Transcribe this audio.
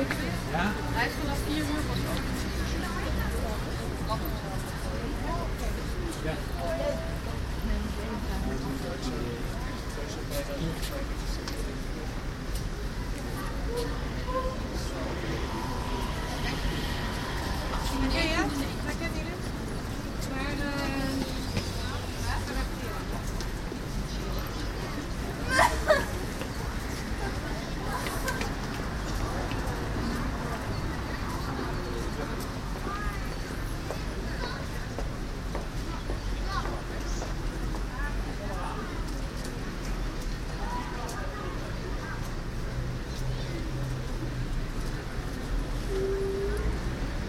Hij is vanaf 4 uur pas open. Ken